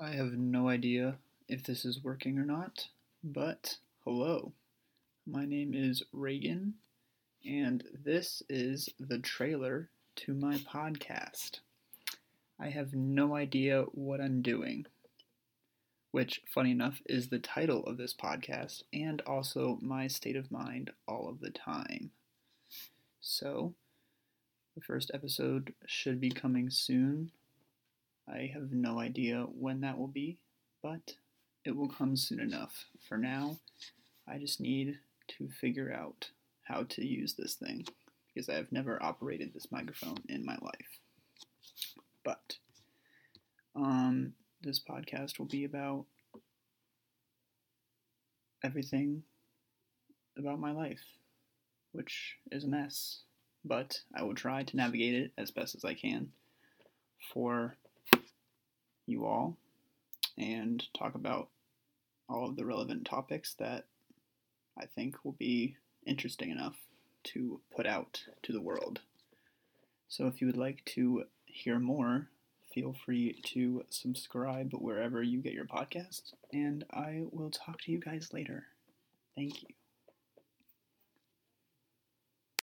I have no idea if this is working or not, but hello. My name is Reagan, and this is the trailer to my podcast. I have no idea what I'm doing, which, funny enough, is the title of this podcast and also my state of mind all of the time. So, the first episode should be coming soon I have no idea when that will be, but it will come soon enough. For now, I just need to figure out how to use this thing because I have never operated this microphone in my life. But um, this podcast will be about everything about my life, which is a mess. But I will try to navigate it as best as I can for you all and talk about all of the relevant topics that I think will be interesting enough to put out to the world. So if you would like to hear more, feel free to subscribe wherever you get your podcasts, and I will talk to you guys later. Thank you.